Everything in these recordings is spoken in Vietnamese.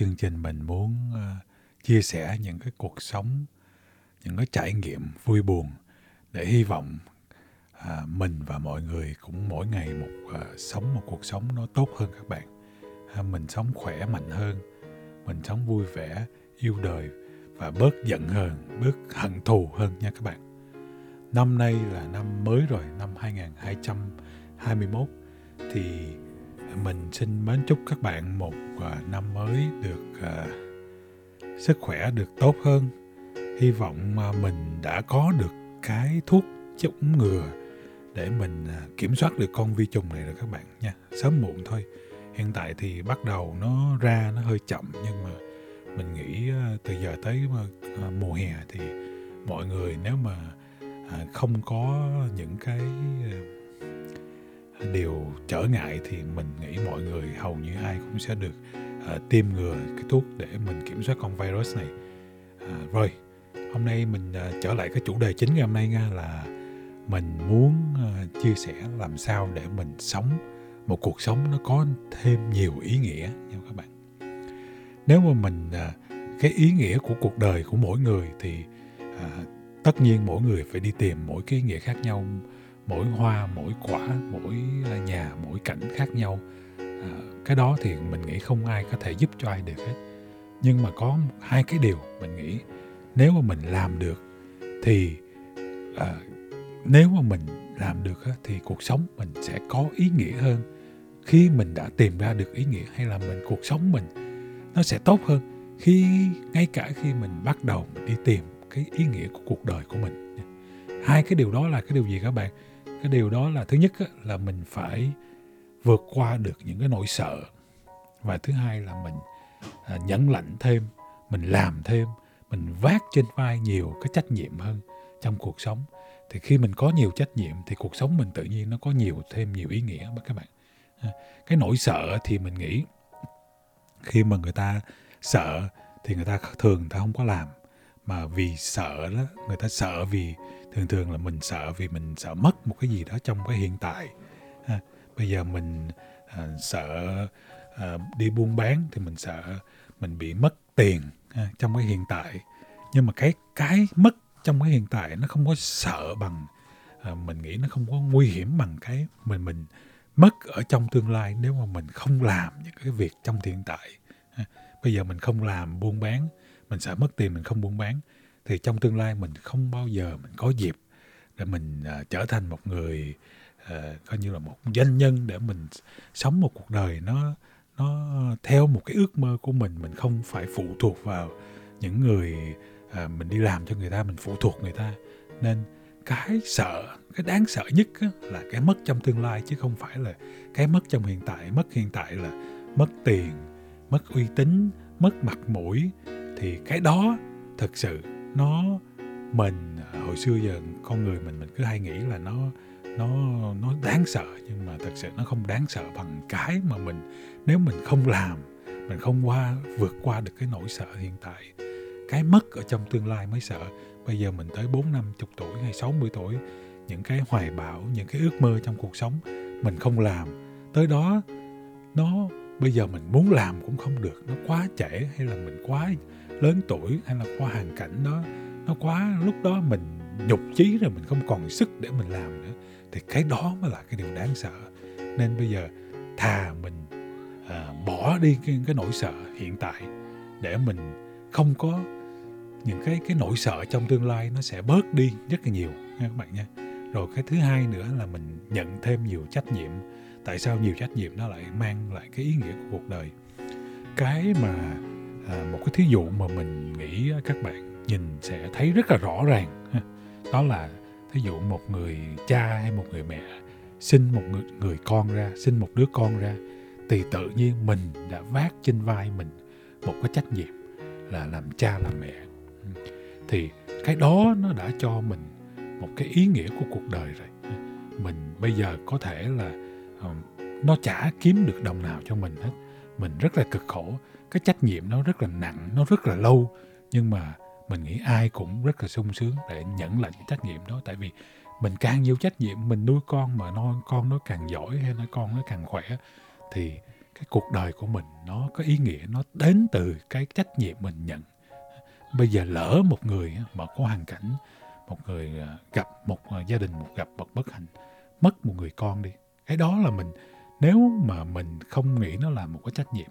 chương trình mình muốn ờ, chia sẻ những cái cuộc sống, những cái trải nghiệm vui buồn để hy vọng à, mình và mọi người cũng mỗi ngày một à, sống một cuộc sống nó tốt hơn các bạn. À, mình sống khỏe mạnh hơn, mình sống vui vẻ, yêu đời và bớt giận hờn, bớt hận thù hơn nha các bạn. Năm nay là năm mới rồi, năm 2021 thì mình xin mến chúc các bạn một à, năm mới được uh, sức khỏe được tốt hơn. Hy vọng à, mình đã có được cái thuốc chống ngừa để mình kiểm soát được con vi trùng này rồi các bạn nha. Sớm muộn thôi. Hiện tại thì bắt đầu nó ra nó hơi chậm nhưng mà mình nghĩ từ giờ tới mùa hè thì mọi người nếu mà không có những cái điều trở ngại thì mình nghĩ mọi người hầu như ai cũng sẽ được uh, tiêm ngừa cái thuốc để mình kiểm soát con virus này. Uh, rồi hôm nay mình uh, trở lại cái chủ đề chính ngày hôm nay nha là mình muốn uh, chia sẻ làm sao để mình sống một cuộc sống nó có thêm nhiều ý nghĩa nha các bạn. Nếu mà mình uh, cái ý nghĩa của cuộc đời của mỗi người thì uh, tất nhiên mỗi người phải đi tìm mỗi cái ý nghĩa khác nhau mỗi hoa mỗi quả mỗi à, nhà mỗi cảnh khác nhau. À, cái đó thì mình nghĩ không ai có thể giúp cho ai được hết. Nhưng mà có hai cái điều mình nghĩ. Nếu mà mình làm được thì à, nếu mà mình làm được thì cuộc sống mình sẽ có ý nghĩa hơn. Khi mình đã tìm ra được ý nghĩa hay là mình cuộc sống mình nó sẽ tốt hơn khi ngay cả khi mình bắt đầu mình đi tìm cái ý nghĩa của cuộc đời của mình. Hai cái điều đó là cái điều gì các bạn? Cái điều đó là, thứ nhất là mình phải vượt qua được những cái nỗi sợ. Và thứ hai là mình à, nhẫn lạnh thêm, mình làm thêm, mình vác trên vai nhiều cái trách nhiệm hơn trong cuộc sống. Thì khi mình có nhiều trách nhiệm thì cuộc sống mình tự nhiên nó có nhiều, thêm nhiều ý nghĩa các bạn. À, cái nỗi sợ thì mình nghĩ khi mà người ta sợ thì người ta thường người ta không có làm mà vì sợ đó người ta sợ vì thường thường là mình sợ vì mình sợ mất một cái gì đó trong cái hiện tại ha. bây giờ mình à, sợ à, đi buôn bán thì mình sợ mình bị mất tiền ha, trong cái hiện tại nhưng mà cái cái mất trong cái hiện tại nó không có sợ bằng à, mình nghĩ nó không có nguy hiểm bằng cái mình mình mất ở trong tương lai nếu mà mình không làm những cái việc trong hiện tại ha. bây giờ mình không làm buôn bán mình sợ mất tiền mình không buôn bán thì trong tương lai mình không bao giờ mình có dịp để mình uh, trở thành một người uh, coi như là một doanh nhân để mình sống một cuộc đời nó nó theo một cái ước mơ của mình. Mình không phải phụ thuộc vào những người uh, mình đi làm cho người ta mình phụ thuộc người ta. Nên cái sợ cái đáng sợ nhất á, là cái mất trong tương lai chứ không phải là cái mất trong hiện tại. Mất hiện tại là mất tiền mất uy tín mất mặt mũi thì cái đó thực sự nó mình, hồi xưa giờ con người mình mình cứ hay nghĩ là nó nó nó đáng sợ, nhưng mà thật sự nó không đáng sợ bằng cái mà mình, nếu mình không làm, mình không qua, vượt qua được cái nỗi sợ hiện tại, cái mất ở trong tương lai mới sợ. Bây giờ mình tới bốn năm chục tuổi hay sáu mươi tuổi, những cái hoài bão, những cái ước mơ trong cuộc sống mình không làm, tới đó nó bây giờ mình muốn làm cũng không được nó quá trễ hay là mình quá lớn tuổi hay là qua hoàn cảnh đó nó quá lúc đó mình nhục chí rồi mình không còn sức để mình làm nữa thì cái đó mới là cái điều đáng sợ. Nên bây giờ thà mình à, bỏ đi cái, cái nỗi sợ hiện tại để mình không có những cái cái nỗi sợ trong tương lai nó sẽ bớt đi rất là nhiều nha các bạn nha. Rồi cái thứ hai nữa là mình nhận thêm nhiều trách nhiệm tại sao nhiều trách nhiệm nó lại mang lại cái ý nghĩa của cuộc đời? Cái mà à, một cái thí dụ mà mình nghĩ các bạn nhìn sẽ thấy rất là rõ ràng đó là thí dụ một người cha hay một người mẹ sinh một người, người con ra sinh một đứa con ra thì tự nhiên mình đã vác trên vai mình một cái trách nhiệm là làm cha làm mẹ. Thì cái đó nó đã cho mình một cái ý nghĩa của cuộc đời rồi. Mình bây giờ có thể là nó chả kiếm được đồng nào cho mình hết. Mình rất là cực khổ. Cái trách nhiệm nó rất là nặng, nó rất là lâu. Nhưng mà mình nghĩ ai cũng rất là sung sướng để nhận lại cái trách nhiệm đó. Tại vì mình càng nhiều trách nhiệm, mình nuôi con mà nó, con nó càng giỏi hay nó, con nó càng khỏe, thì cái cuộc đời của mình nó có ý nghĩa, nó đến từ cái trách nhiệm mình nhận. Bây giờ lỡ một người mà có hoàn cảnh, một người à, gặp, một à, gia đình, một gặp một bất hạnh, mất một người con đi cái đó là mình, nếu mà mình không nghĩ nó là một cái trách nhiệm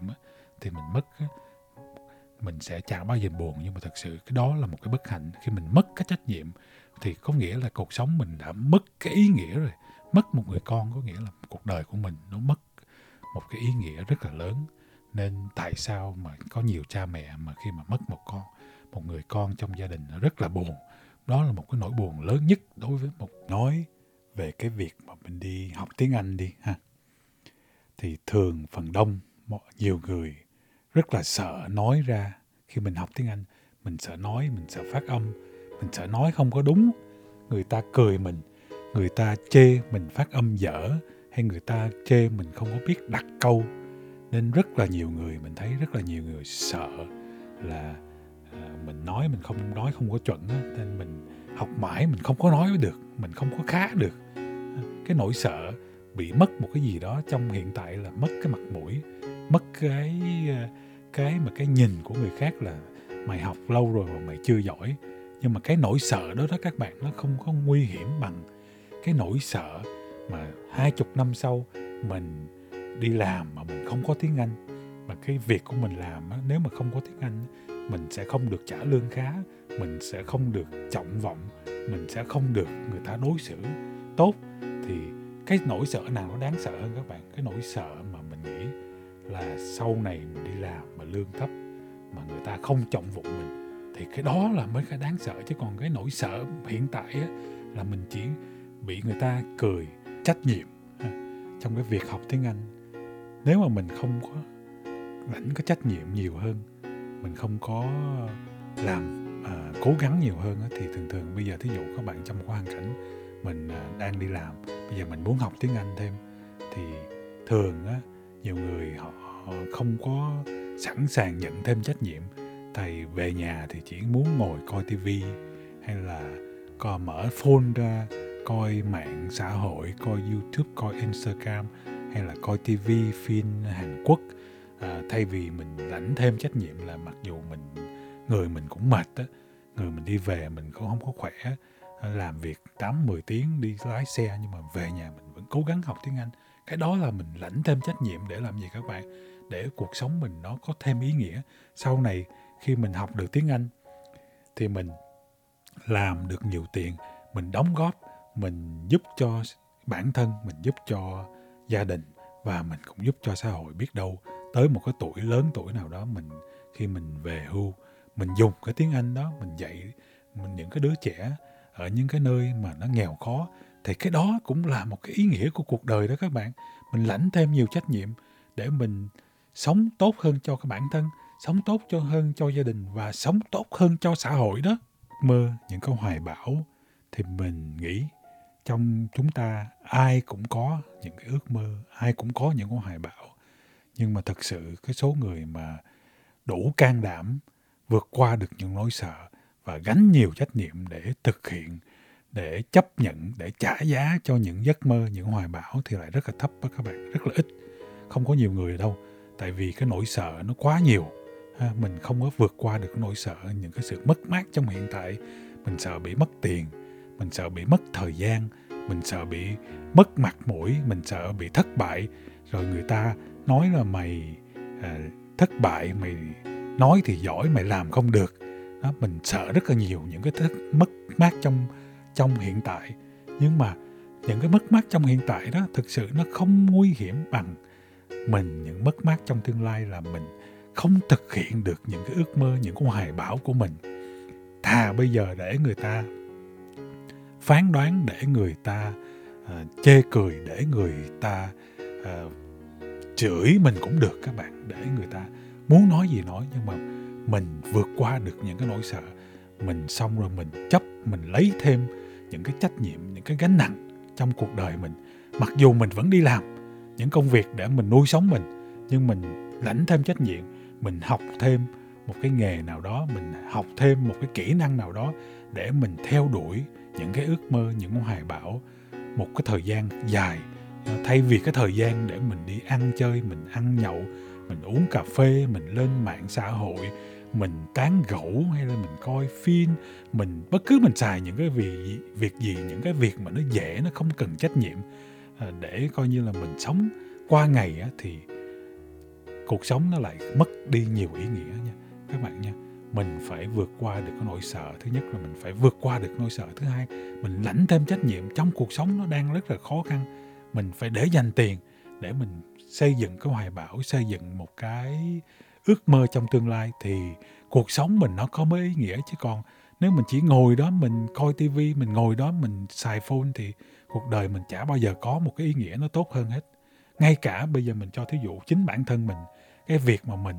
thì mình mất mình sẽ chẳng bao giờ buồn. Nhưng mà thật sự cái đó là một cái bất hạnh. Khi mình mất cái trách nhiệm, thì có nghĩa là cuộc sống mình đã mất cái ý nghĩa rồi. Mất một người con có nghĩa là cuộc đời của mình nó mất một cái ý nghĩa rất là lớn. Nên tại sao mà có nhiều cha mẹ mà khi mà mất một con, một người con trong gia đình nó rất là buồn. Đó là một cái nỗi buồn lớn nhất đối với một nói về cái việc mà mình đi học tiếng Anh đi ha. Thì thường phần đông nhiều người rất là sợ nói ra khi mình học tiếng Anh. Mình sợ nói mình sợ phát âm mình sợ nói không có đúng. Người ta cười mình người ta chê mình phát âm dở hay người ta chê mình không có biết đặt câu. Nên rất là nhiều người mình thấy rất là nhiều người sợ là à, mình nói mình không nói không có chuẩn á, nên mình học mãi mình không có nói được, mình không có khá được. Cái nỗi sợ bị mất một cái gì đó trong hiện tại là mất cái mặt mũi, mất cái ờ, cái mà cái nhìn của người khác là mày học lâu rồi mà mày chưa giỏi. Nhưng mà cái nỗi sợ đó đó các bạn, nó không có nguy hiểm bằng cái nỗi sợ mà hai chục năm sau mình đi làm mà mình không có tiếng Anh. Mà cái việc của mình làm nếu mà không có tiếng Anh mình sẽ không được trả lương khá mình sẽ không được trọng vọng mình sẽ không được người ta đối xử tốt. Thì cái nỗi sợ nào nó đáng sợ hơn các bạn? Cái nỗi sợ mà mình nghĩ là sau này mình đi làm mà lương thấp mà người ta không trọng vọng mình thì cái đó là mới cái đáng sợ. Chứ còn cái nỗi sợ hiện tại á, là mình chỉ bị người ta cười trách nhiệm trong cái việc học tiếng Anh. Nếu mà mình không có lãnh có trách nhiệm nhiều hơn mình không có làm à, cố gắng nhiều hơn thì thường thường bây giờ thí dụ các bạn trong một hoàn cảnh mình à, đang đi làm bây giờ mình muốn học tiếng Anh thêm thì thường á nhiều người họ, họ không có sẵn sàng nhận thêm trách nhiệm. Thầy về nhà thì chỉ muốn ngồi coi tivi hay là coi mở phone ra coi mạng xã hội coi youtube coi instagram hay là coi tivi phim hàn quốc à, thay vì mình lãnh thêm trách nhiệm là mặc dù mình người mình cũng mệt á người mình đi về mình cũng không có khỏe à, làm việc 8 10 tiếng đi lái xe nhưng mà về nhà mình vẫn cố gắng học tiếng Anh. Cái đó là mình lãnh thêm trách nhiệm để làm gì các bạn? Để cuộc sống mình nó có thêm ý nghĩa. Sau này khi mình học được tiếng Anh thì mình làm được nhiều tiền, mình đóng góp, mình giúp cho bản thân, mình giúp cho gia đình và mình cũng giúp cho xã hội biết đâu tới một cái tuổi lớn tuổi nào đó mình, khi mình về hưu, mình dùng cái tiếng Anh đó, mình dạy mình những cái đứa trẻ ở những cái nơi mà nó nghèo khó, thì cái đó cũng là một cái ý nghĩa của cuộc đời đó các bạn. Mình lãnh thêm nhiều trách nhiệm để mình sống tốt hơn cho cái bản thân, sống tốt cho hơn cho gia đình và sống tốt hơn cho xã hội đó. Mơ những câu hoài bão thì mình nghĩ trong chúng ta ai cũng có những cái ước mơ, ai cũng có những cái hoài bão nhưng mà thật sự cái số người mà đủ can đảm vượt qua được những nỗi sợ và gánh nhiều trách nhiệm để thực hiện để chấp nhận để trả giá cho những giấc mơ những hoài bão thì lại rất là thấp đó các bạn rất là ít. Không có nhiều người đâu tại vì cái nỗi sợ nó quá nhiều ha, mình không có vượt qua được cái nỗi sợ những cái sự mất mát trong hiện tại. Mình sợ bị mất tiền mình sợ bị mất thời gian mình sợ bị mất mặt mũi mình sợ bị thất bại rồi người ta nói là mày à, thất bại mày nói thì giỏi mày làm không được. Đó, mình sợ rất là nhiều những cái thất, mất mát trong trong hiện tại. Nhưng mà những cái mất mát trong hiện tại đó thực sự nó không nguy hiểm bằng mình những mất mát trong tương lai là mình không thực hiện được những cái ước mơ những cái hoài bão của mình. Thà bây giờ để người ta phán đoán để người ta uh, chê cười để người ta uh, chửi mình cũng được các bạn để người ta muốn nói gì nói nhưng mà mình vượt qua được những cái nỗi sợ. Mình xong rồi mình chấp mình lấy thêm những cái trách nhiệm những cái gánh nặng trong cuộc đời mình. Mặc dù mình vẫn đi làm những công việc để mình nuôi sống mình nhưng mình lãnh thêm trách nhiệm mình học thêm một cái nghề nào đó mình học thêm một cái kỹ năng nào đó để mình theo đuổi những cái ước mơ những hoài bão một cái thời gian dài. Ờ, thay vì cái thời gian để mình đi ăn chơi, mình ăn nhậu, mình uống cà phê, mình lên mạng xã hội, mình tán gẫu hay là mình coi phim, mình, bất cứ mình xài những cái việc việc gì, những cái việc mà nó dễ, nó không cần trách nhiệm ờ, để coi như là mình sống qua ngày thì cuộc sống nó lại mất đi nhiều ý nghĩa nha. Các bạn nha, mình phải vượt qua được cái nỗi sợ thứ nhất là mình phải vượt qua được nỗi sợ thứ hai, mình lãnh thêm trách nhiệm, trong cuộc sống nó đang rất là khó khăn mình phải để dành tiền để mình xây dựng cái hoài bão xây dựng một cái ước mơ trong tương lai thì cuộc sống mình nó có mấy ý nghĩa chứ còn nếu mình chỉ ngồi đó mình coi tivi mình ngồi đó mình xài phone thì cuộc đời mình chả bao giờ có một cái ý nghĩa nó tốt hơn hết. Ngay cả bây giờ mình cho thí dụ chính bản thân mình cái việc mà mình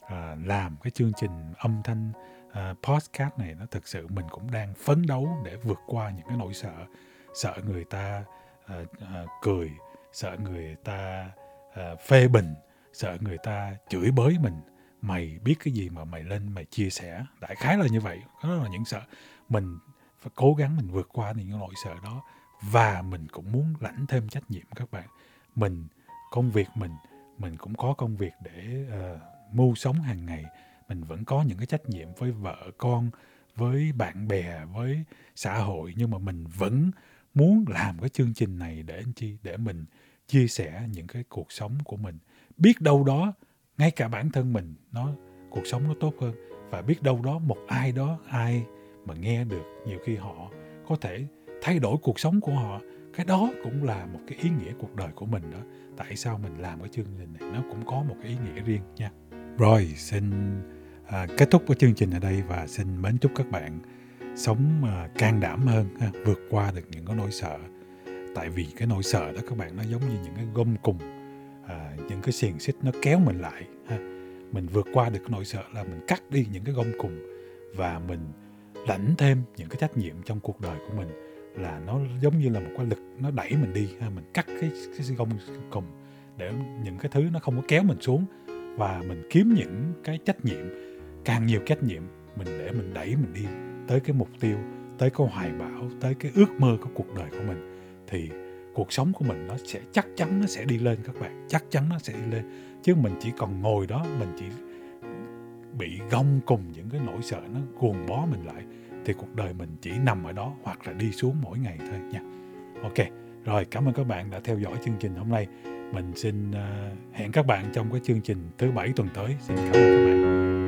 à, làm cái chương trình âm thanh à, podcast này nó thực sự mình cũng đang phấn đấu để vượt qua những cái nỗi sợ sợ người ta à, à, cười sợ người ta à, phê bình sợ người ta chửi bới mình. Mày biết cái gì mà mày lên mày chia sẻ? Đại khái là như vậy. Đó là những sợ. Mình phải cố gắng mình vượt qua những nỗi sợ đó và mình cũng muốn lãnh thêm trách nhiệm các bạn. Mình công việc mình mình cũng có công việc để uh, mưu sống hàng ngày. Mình vẫn có những cái trách nhiệm với vợ con với bạn bè với xã hội nhưng mà mình vẫn muốn làm cái chương trình này để anh chi để mình chia sẻ những cái cuộc sống của mình. Biết đâu đó ngay cả bản thân mình nó cuộc sống nó tốt hơn. Và biết đâu đó một ai đó ai mà nghe được nhiều khi họ có thể thay đổi cuộc sống của họ. Cái đó cũng là một cái ý nghĩa cuộc đời của mình đó. Tại sao mình làm cái chương trình này? Nó cũng có một cái ý nghĩa riêng nha. Rồi xin à, kết thúc cái chương trình ở đây và xin mến chúc các bạn sống ờ, can đảm hơn ha, vượt qua được những cái nỗi sợ tại vì cái nỗi sợ đó các bạn nó giống như những cái gông cùng à, những cái xiềng xích nó kéo mình lại ha. mình vượt qua được cái nỗi sợ là mình cắt đi những cái gông cùng và mình lãnh thêm những cái trách nhiệm trong cuộc đời của mình là nó giống như là một cái lực nó đẩy mình đi ha. mình cắt cái cái gom cùng để những cái thứ nó không có kéo mình xuống và mình kiếm những cái trách nhiệm càng nhiều trách nhiệm mình để mình đẩy mình đi tới cái mục tiêu tới cái hoài bão tới cái ước mơ của cuộc đời của mình thì cuộc sống của mình nó sẽ chắc chắn nó sẽ đi lên các bạn chắc chắn nó sẽ đi lên. Chứ mình chỉ còn ngồi đó mình chỉ bị gông cùng những cái nỗi sợ nó cuồng bó mình lại thì cuộc đời mình chỉ nằm ở đó hoặc là đi xuống mỗi ngày thôi nha. Ok rồi cảm ơn các bạn đã theo dõi chương trình hôm nay. Mình xin uh, hẹn các bạn trong cái chương trình thứ bảy tuần tới. Xin cảm ơn các bạn.